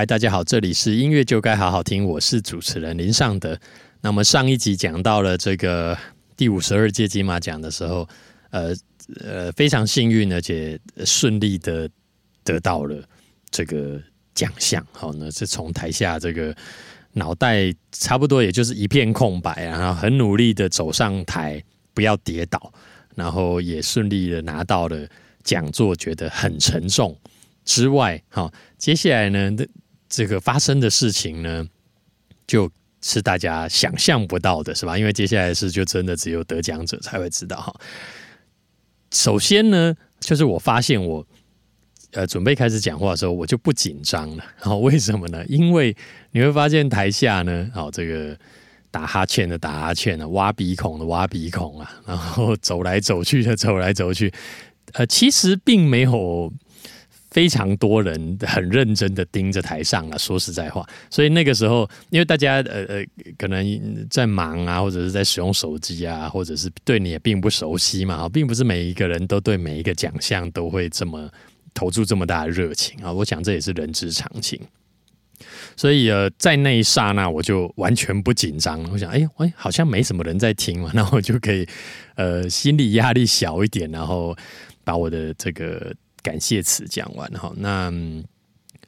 嗨，大家好，这里是音乐就该好好听，我是主持人林尚德。那么上一集讲到了这个第五十二届金马奖的时候，呃呃，非常幸运而且顺利的得到了这个奖项。好，那是从台下这个脑袋差不多也就是一片空白，然后很努力的走上台，不要跌倒，然后也顺利的拿到了讲座，觉得很沉重。之外，好，接下来呢，这个发生的事情呢，就是大家想象不到的，是吧？因为接下来的事就真的只有得奖者才会知道哈。首先呢，就是我发现我呃准备开始讲话的时候，我就不紧张了。然 后为什么呢？因为你会发现台下呢，好这个打哈欠的打哈欠啊，挖鼻孔的挖鼻孔啊，然后走来走去的走来走去，呃，其实并没有。非常多人很认真的盯着台上了，说实在话，所以那个时候，因为大家呃呃可能在忙啊，或者是在使用手机啊，或者是对你也并不熟悉嘛，并不是每一个人都对每一个奖项都会这么投注这么大的热情啊。我想这也是人之常情，所以呃，在那一刹那我就完全不紧张，我想，哎哎，好像没什么人在听嘛，那我就可以呃心理压力小一点，然后把我的这个。感谢词讲完哈，那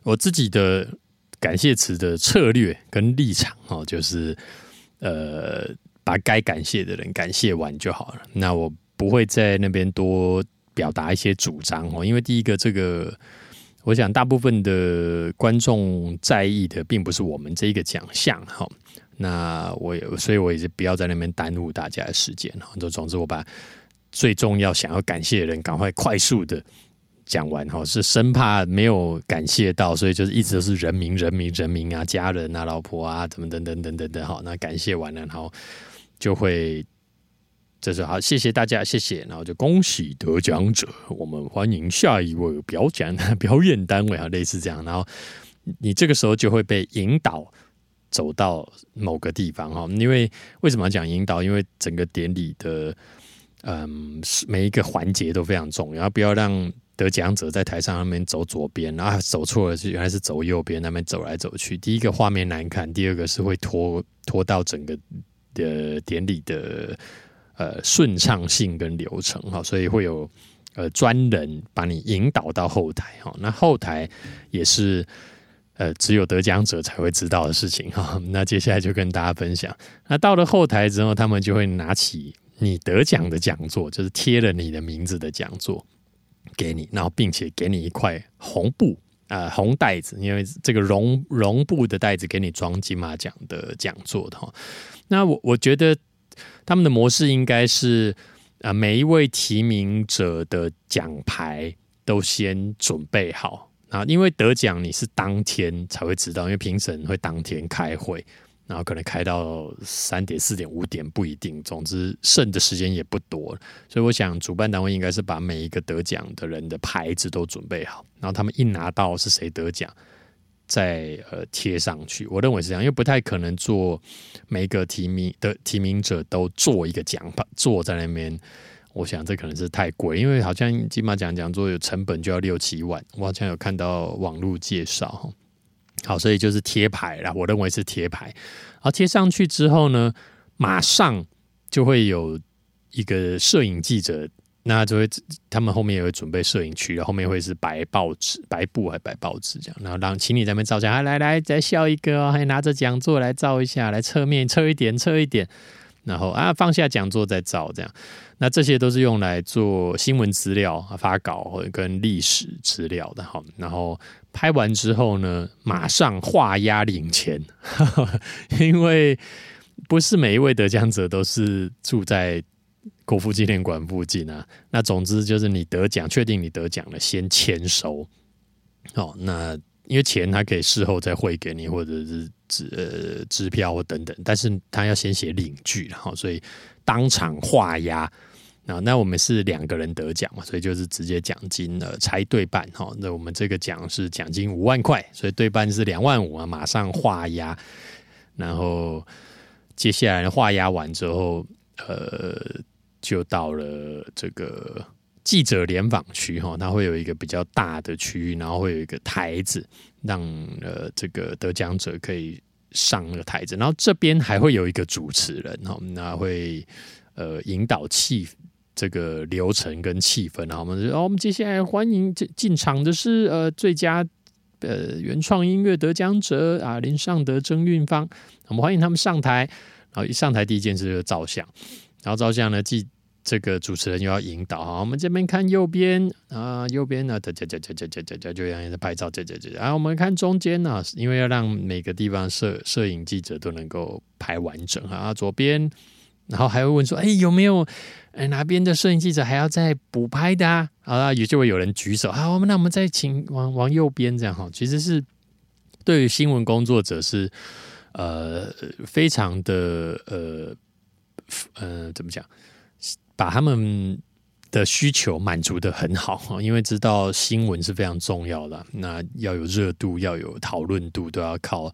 我自己的感谢词的策略跟立场哈，就是呃，把该感谢的人感谢完就好了。那我不会在那边多表达一些主张哦，因为第一个，这个我想大部分的观众在意的并不是我们这一个奖项哈。那我也所以，我也是不要在那边耽误大家的时间哈。就总之，我把最重要想要感谢的人赶快快速的。讲完哈，是生怕没有感谢到，所以就是一直都是人民、人民、人民啊，家人啊、老婆啊，怎么等等等等等好。那感谢完了，然后就会这是好，谢谢大家，谢谢，然后就恭喜得奖者，我们欢迎下一位表奖表演单位啊，类似这样，然后你这个时候就会被引导走到某个地方哈。因为为什么要讲引导？因为整个典礼的嗯每一个环节都非常重要，不要让。得奖者在台上那边走左边，然后走错了是原来是走右边那边走来走去。第一个画面难看，第二个是会拖拖到整个的典礼的呃顺畅性跟流程哈，所以会有呃专人把你引导到后台哈。那后台也是呃只有得奖者才会知道的事情哈。那接下来就跟大家分享。那到了后台之后，他们就会拿起你得奖的讲座，就是贴了你的名字的讲座。给你，然后并且给你一块红布啊红袋子，因为这个绒绒布的袋子给你装金马奖的讲座的哈。那我我觉得他们的模式应该是啊，每一位提名者的奖牌都先准备好啊，因为得奖你是当天才会知道，因为评审会当天开会。然后可能开到三点、四点、五点不一定，总之剩的时间也不多，所以我想主办单位应该是把每一个得奖的人的牌子都准备好，然后他们一拿到是谁得奖，再呃贴上去。我认为是这样，因为不太可能做每个提名的提名者都做一个奖牌坐在那边，我想这可能是太贵，因为好像金马奖讲座有成本就要六七万，我好像有看到网络介绍。好，所以就是贴牌啦，我认为是贴牌。好，贴上去之后呢，马上就会有一个摄影记者，那就会他们后面也会准备摄影区，然后面会是白报纸、白布还白报纸这样，然后让请你在那边照相，来来再笑一个哦，还拿着讲座来照一下，来侧面侧一点，侧一点。然后啊，放下讲座再照这样，那这些都是用来做新闻资料、发稿或跟历史资料的哈。然后拍完之后呢，马上画押领钱，因为不是每一位得奖者都是住在国父纪念馆附近啊。那总之就是你得奖，确定你得奖了，先签收。哦，那。因为钱他可以事后再汇给你，或者是支呃支票等等，但是他要先写领据，然后所以当场画押啊。那我们是两个人得奖嘛，所以就是直接奖金呃拆对半哈。那我们这个奖是奖金五万块，所以对半是两万五啊，马上画押。然后接下来画押完之后，呃，就到了这个记者联访区哈，它会有一个比较大的区域，然后会有一个台子，让呃这个得奖者可以上那个台子，然后这边还会有一个主持人哈，那会呃引导气这个流程跟气氛，然后我们，哦，我们接下来欢迎进进场的是呃最佳呃原创音乐得奖者啊林尚德、曾韵芳，我们欢迎他们上台，然后一上台第一件事就是照相，然后照相呢记。这个主持人又要引导哈，我们这边看右边啊，右边呢，这这这这这这这就让人在拍照，这这这，然后我们看中间呢，因为要让每个地方摄摄影记者都能够拍完整啊，左边，然后还会问说，哎，有没有哎哪边的摄影记者还要再补拍的啊？啊，也就会有人举手，好，我们那我们再请往往右边这样哈，其实是对于新闻工作者是呃非常的呃呃怎么讲？把他们的需求满足的很好因为知道新闻是非常重要的，那要有热度，要有讨论度，都要靠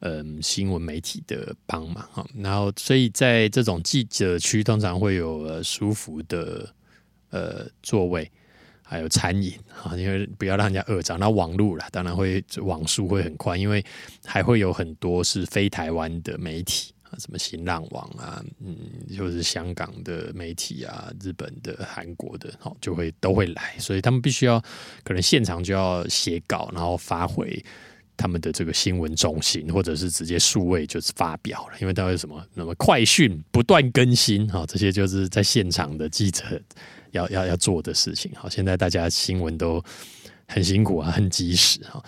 嗯新闻媒体的帮忙哈。然后，所以在这种记者区，通常会有舒服的呃座位，还有餐饮啊，因为不要让人家饿着。那网络了，当然会网速会很快，因为还会有很多是非台湾的媒体。什么新浪网啊，嗯，就是香港的媒体啊，日本的、韩国的，好，就会都会来，所以他们必须要可能现场就要写稿，然后发回他们的这个新闻中心，或者是直接数位就是发表了，因为它有什么那么快讯不断更新，哈，这些就是在现场的记者要要要做的事情。好，现在大家新闻都很辛苦啊，很及时哈，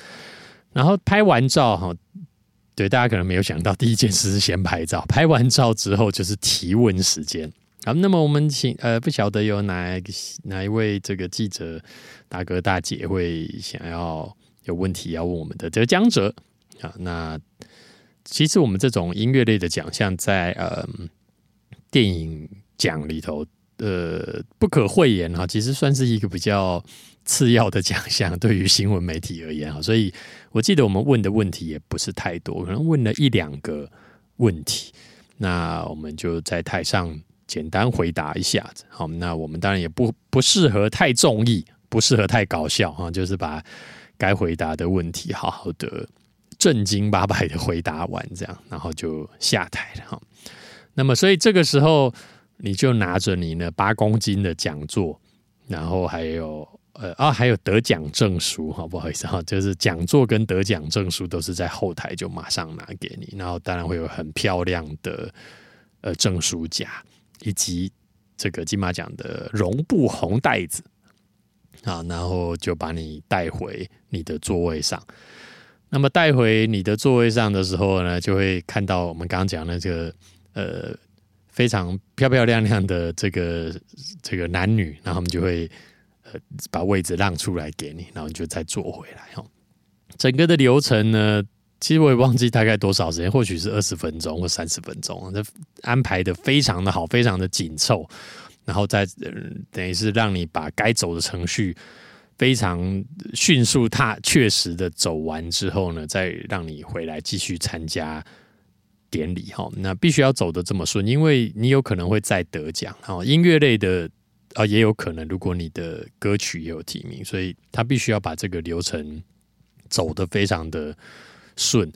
然后拍完照哈。对，大家可能没有想到，第一件事是先拍照，拍完照之后就是提问时间。好，那么我们请呃，不晓得有哪哪一位这个记者大哥大姐会想要有问题要问我们的得奖者啊？那其实我们这种音乐类的奖项，在呃电影奖里头，呃不可讳言哈，其实算是一个比较。次要的奖项对于新闻媒体而言啊，所以我记得我们问的问题也不是太多，可能问了一两个问题，那我们就在台上简单回答一下子。好，那我们当然也不不适合太中意，不适合太搞笑哈，就是把该回答的问题好好的正经八百的回答完，这样，然后就下台了哈。那么，所以这个时候你就拿着你那八公斤的讲座，然后还有。呃啊，还有得奖证书哈，不好意思哈，就是讲座跟得奖证书都是在后台就马上拿给你，然后当然会有很漂亮的呃证书夹，以及这个金马奖的绒布红袋子啊，然后就把你带回你的座位上。那么带回你的座位上的时候呢，就会看到我们刚刚讲的这个呃非常漂漂亮亮的这个这个男女，然后我们就会。把位置让出来给你，然后你就再坐回来哈。整个的流程呢，其实我也忘记大概多少时间，或许是二十分钟或三十分钟，这安排的非常的好，非常的紧凑。然后再等于是让你把该走的程序非常迅速、踏确实的走完之后呢，再让你回来继续参加典礼哈。那必须要走的这么顺，因为你有可能会再得奖哈。音乐类的。啊，也有可能，如果你的歌曲也有提名，所以他必须要把这个流程走得非常的顺。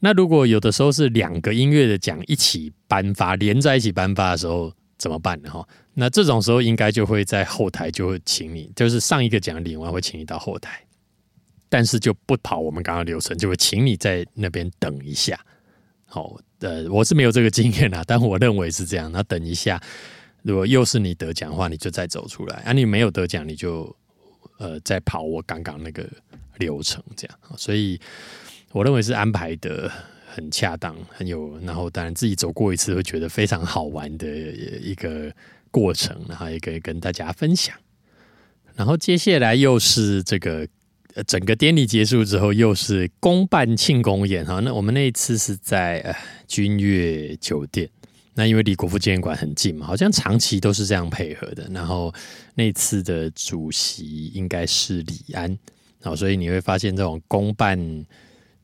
那如果有的时候是两个音乐的奖一起颁发，连在一起颁发的时候怎么办呢？哈，那这种时候应该就会在后台就会请你，就是上一个奖领完会请你到后台，但是就不跑我们刚刚流程，就会请你在那边等一下。好，呃，我是没有这个经验啦，但我认为是这样。那等一下。如果又是你得奖的话，你就再走出来；啊，你没有得奖，你就呃再跑我刚刚那个流程，这样。所以我认为是安排的很恰当，很有。然后当然自己走过一次，会觉得非常好玩的一个过程，然后也可以跟大家分享。然后接下来又是这个整个典礼结束之后，又是公办庆功宴哈。那我们那一次是在呃君悦酒店。那因为离国父纪念馆很近嘛，好像长期都是这样配合的。然后那次的主席应该是李安，然后，所以你会发现这种公办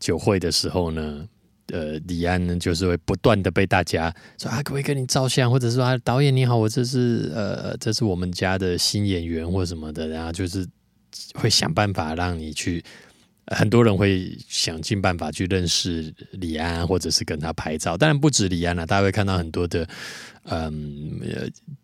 酒会的时候呢，呃，李安呢，就是会不断的被大家说啊，可不可以跟你照相，或者说啊，导演你好，我这是呃，这是我们家的新演员或什么的，然后就是会想办法让你去。很多人会想尽办法去认识李安，或者是跟他拍照。当然不止李安了，大家会看到很多的嗯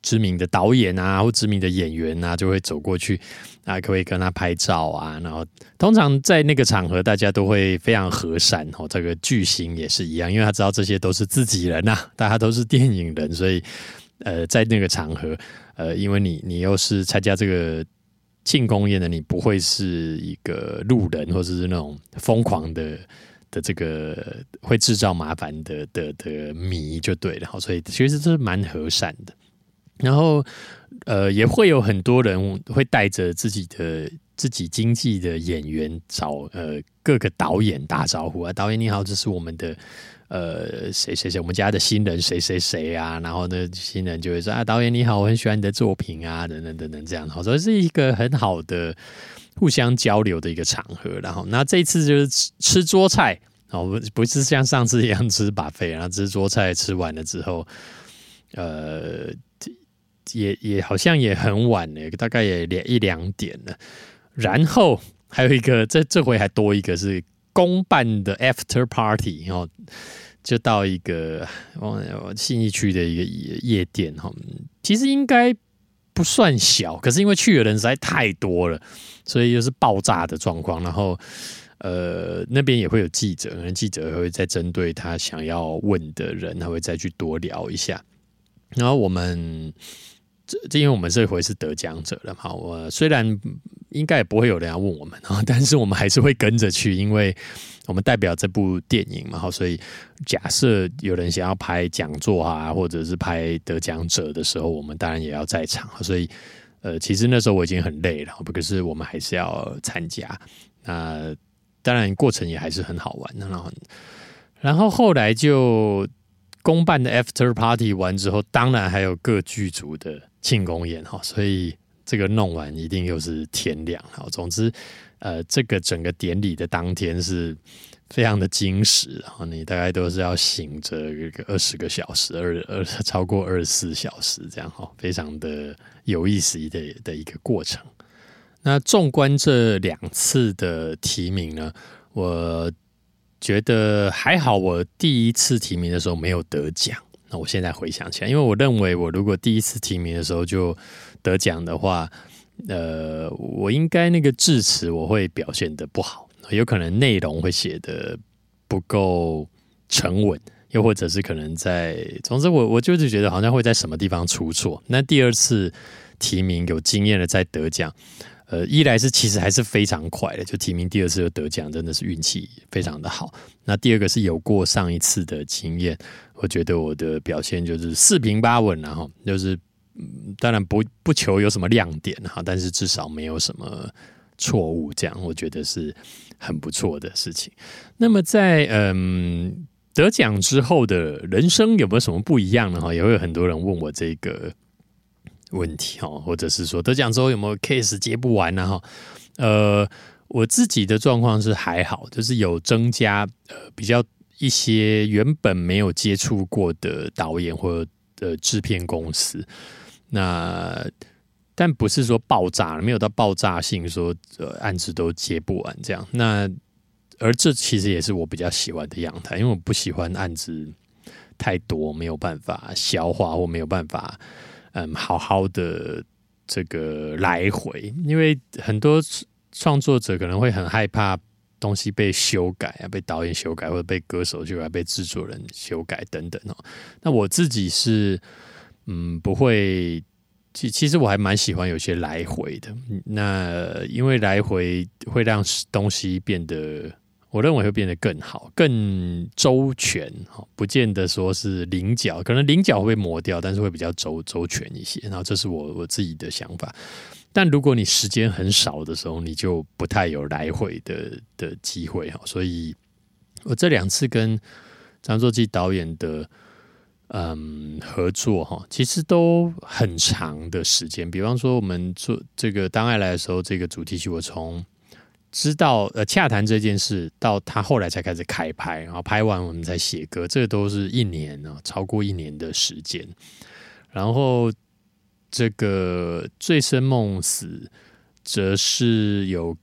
知名的导演啊，或知名的演员啊，就会走过去啊，可以跟他拍照啊。然后通常在那个场合，大家都会非常和善哦。这个巨星也是一样，因为他知道这些都是自己人呐，大家都是电影人，所以呃，在那个场合，呃，因为你你又是参加这个。庆功宴的你不会是一个路人，或者是那种疯狂的的这个会制造麻烦的的的迷就对了，好，所以其实是蛮和善的。然后呃，也会有很多人会带着自己的自己经纪的演员找呃各个导演打招呼啊，导演你好，这是我们的。呃，谁谁谁，我们家的新人谁谁谁啊？然后呢，新人就会说啊，导演你好，我很喜欢你的作品啊，等等等等，这样，所以是一个很好的互相交流的一个场合。然后，那这次就是吃吃桌菜哦，不不是像上次一样吃把费，然后吃桌菜吃完了之后，呃，也也好像也很晚了，大概也两一两点了。然后还有一个，这这回还多一个是。公办的 after party，然后就到一个信义区的一个夜店哈，其实应该不算小，可是因为去的人实在太多了，所以又是爆炸的状况。然后呃，那边也会有记者，可能记者会再针对他想要问的人，他会再去多聊一下。然后我们。这因为我们这回是得奖者了嘛，我虽然应该也不会有人要问我们啊，但是我们还是会跟着去，因为我们代表这部电影嘛，所以假设有人想要拍讲座啊，或者是拍得奖者的时候，我们当然也要在场。所以呃，其实那时候我已经很累了，可是我们还是要参加。那当然过程也还是很好玩。然后然后后来就公办的 after party 完之后，当然还有各剧组的。庆功宴哈，所以这个弄完一定又是天亮哈。总之，呃，这个整个典礼的当天是非常的精实哈，你大概都是要醒着个二十个小时，二二超过二十四小时这样哈，非常的有意思的的一个过程。那纵观这两次的提名呢，我觉得还好，我第一次提名的时候没有得奖。那我现在回想起来，因为我认为我如果第一次提名的时候就得奖的话，呃，我应该那个致辞我会表现的不好，有可能内容会写的不够沉稳，又或者是可能在，总之我我就是觉得好像会在什么地方出错。那第二次提名有经验的再得奖。呃，一来是其实还是非常快的，就提名第二次就得奖，真的是运气非常的好。那第二个是有过上一次的经验，我觉得我的表现就是四平八稳，然后就是当然不不求有什么亮点哈，但是至少没有什么错误，这样我觉得是很不错的事情。那么在嗯得奖之后的人生有没有什么不一样呢？哈，也会有很多人问我这个。问题哦，或者是说得奖之后有没有 case 接不完呢？哈，呃，我自己的状况是还好，就是有增加呃比较一些原本没有接触过的导演或呃制片公司，那但不是说爆炸，没有到爆炸性说案子都接不完这样。那而这其实也是我比较喜欢的样态，因为我不喜欢案子太多，没有办法消化或没有办法。嗯，好好的这个来回，因为很多创作者可能会很害怕东西被修改啊，被导演修改，或者被歌手修改，被制作人修改等等哦。那我自己是嗯不会，其其实我还蛮喜欢有些来回的。那因为来回会让东西变得。我认为会变得更好、更周全，哈，不见得说是棱角，可能棱角会磨掉，但是会比较周周全一些。然后这是我我自己的想法。但如果你时间很少的时候，你就不太有来回的的机会，哈。所以我这两次跟张作骥导演的嗯合作，哈，其实都很长的时间。比方说，我们做这个《当爱来的时候》这个主题曲，我从知道呃洽谈这件事，到他后来才开始开拍，然后拍完我们才写歌，这都是一年呢，超过一年的时间。然后这个醉生梦死，则是有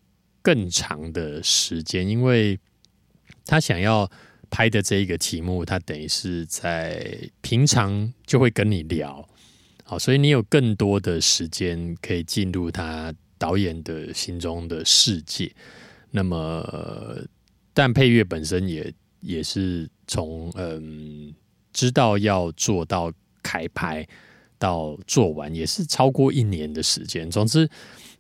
更长的时间，因为他想要拍的这一个题目，他等于是在平常就会跟你聊，好，所以你有更多的时间可以进入他。导演的心中的世界，那么，但配乐本身也也是从嗯知道要做到开拍到做完，也是超过一年的时间。总之，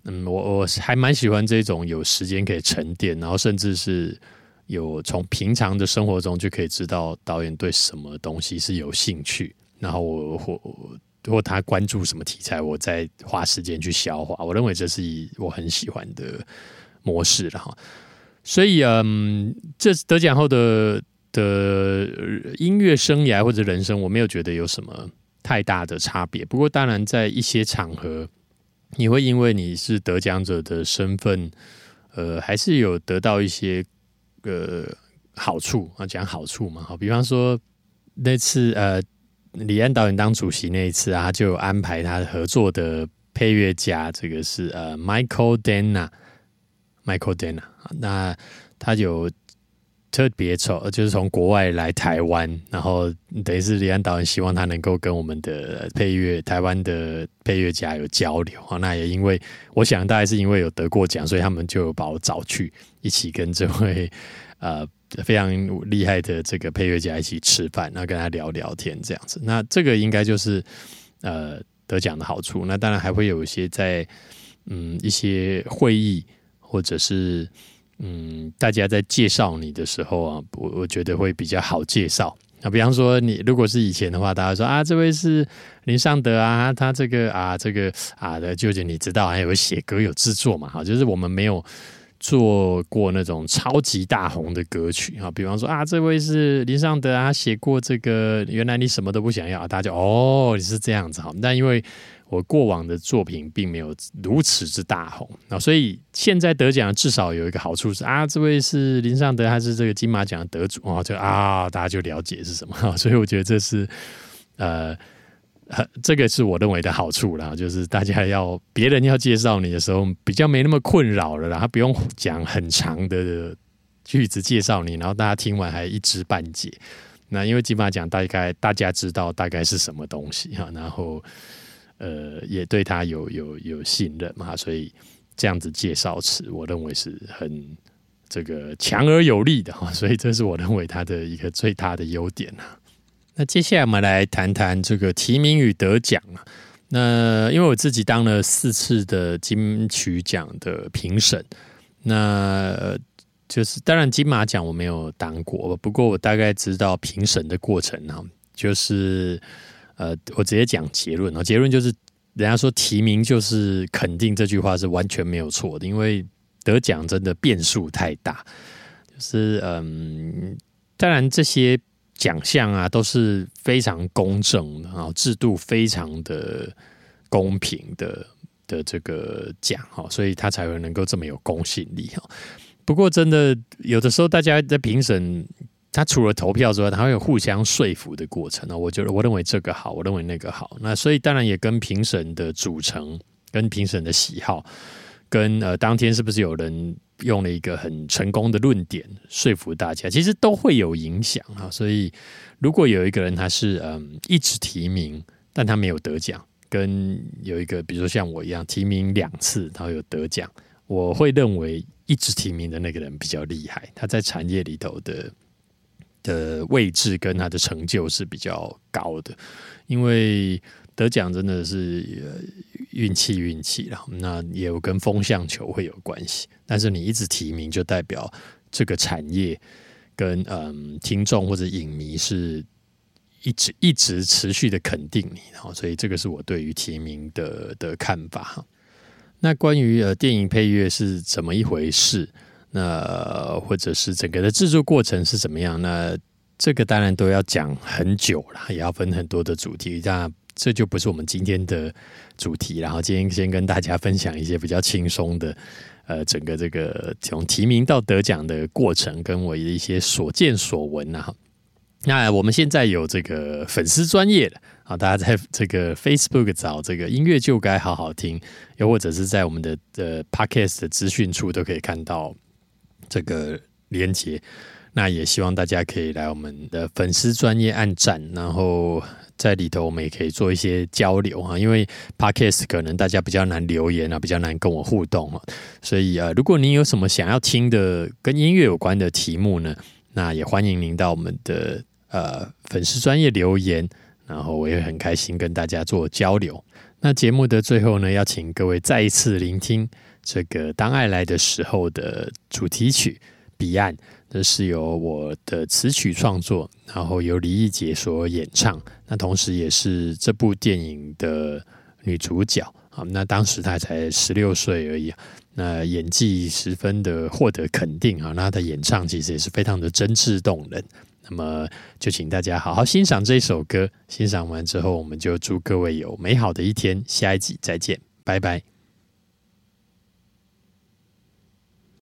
嗯，我我还蛮喜欢这种有时间可以沉淀，然后甚至是有从平常的生活中就可以知道导演对什么东西是有兴趣，然后我我。如果他关注什么题材，我再花时间去消化。我认为这是我很喜欢的模式了哈。所以，嗯，这得奖后的的音乐生涯或者人生，我没有觉得有什么太大的差别。不过，当然在一些场合，你会因为你是得奖者的身份，呃，还是有得到一些呃好处啊，讲好处嘛。好，比方说那次呃。李安导演当主席那一次啊，就安排他合作的配乐家，这个是呃 Michael Dana，Michael Dana。那他有特别从就是从国外来台湾，然后等于是李安导演希望他能够跟我们的配乐台湾的配乐家有交流啊。那也因为我想大概是因为有得过奖，所以他们就把我找去一起跟这位呃。非常厉害的这个配乐家一起吃饭，然后跟他聊聊天这样子。那这个应该就是呃得奖的好处。那当然还会有一些在嗯一些会议或者是嗯大家在介绍你的时候啊，我我觉得会比较好介绍。那比方说你如果是以前的话，大家说啊这位是林尚德啊，他这个啊这个啊的舅舅你知道还有写歌有制作嘛？哈，就是我们没有。做过那种超级大红的歌曲啊，比方说啊，这位是林尚德啊，写过这个原来你什么都不想要，大家就哦，你是这样子哈。但因为我过往的作品并没有如此之大红啊，所以现在得奖至少有一个好处是啊，这位是林尚德，他是这个金马奖的得主啊，就啊，大家就了解是什么。所以我觉得这是呃。这个是我认为的好处啦，就是大家要别人要介绍你的时候，比较没那么困扰了啦，他不用讲很长的句子介绍你，然后大家听完还一知半解。那因为金马奖大概大家知道大概是什么东西哈，然后呃也对他有有有信任嘛，所以这样子介绍词，我认为是很这个强而有力的哈，所以这是我认为他的一个最大的优点啊。那接下来我们来谈谈这个提名与得奖啊。那因为我自己当了四次的金曲奖的评审，那就是当然金马奖我没有当过，不过我大概知道评审的过程啊。就是呃，我直接讲结论啊，结论就是人家说提名就是肯定这句话是完全没有错的，因为得奖真的变数太大。就是嗯，当然这些。奖项啊都是非常公正的啊，制度非常的公平的的这个奖哈，所以他才会能够这么有公信力哈。不过真的有的时候，大家在评审，他除了投票之外，他会有互相说服的过程呢。我觉得我认为这个好，我认为那个好，那所以当然也跟评审的组成、跟评审的喜好、跟呃当天是不是有人。用了一个很成功的论点说服大家，其实都会有影响啊。所以，如果有一个人他是嗯一直提名，但他没有得奖，跟有一个比如说像我一样提名两次，然后有得奖，我会认为一直提名的那个人比较厉害，他在产业里头的的位置跟他的成就是比较高的，因为。得奖真的是运气，运气了。那也有跟风向球会有关系。但是你一直提名，就代表这个产业跟嗯听众或者影迷是一直一直持续的肯定你。然后，所以这个是我对于提名的的看法。那关于呃电影配乐是怎么一回事？那或者是整个的制作过程是怎么样？那这个当然都要讲很久了，也要分很多的主题。那这就不是我们今天的主题。然后今天先跟大家分享一些比较轻松的，呃，整个这个从提名到得奖的过程，跟我的一些所见所闻啊。那我们现在有这个粉丝专业的啊，大家在这个 Facebook 找这个音乐就该好好听，又或者是在我们的呃 Podcast 的资讯处都可以看到这个连接。那也希望大家可以来我们的粉丝专业按赞，然后在里头我们也可以做一些交流哈。因为 Podcast 可能大家比较难留言啊，比较难跟我互动啊，所以呃，如果您有什么想要听的跟音乐有关的题目呢，那也欢迎您到我们的。呃，粉丝专业留言，然后我也很开心跟大家做交流。那节目的最后呢，要请各位再一次聆听这个《当爱来的时候》的主题曲《彼岸》，这是由我的词曲创作，然后由李易杰所演唱。那同时也是这部电影的女主角啊。那当时她才十六岁而已，那演技十分的获得肯定啊。那她的演唱其实也是非常的真挚动人。那么就请大家好好欣赏这首歌，欣赏完之后，我们就祝各位有美好的一天。下一集再见，拜拜。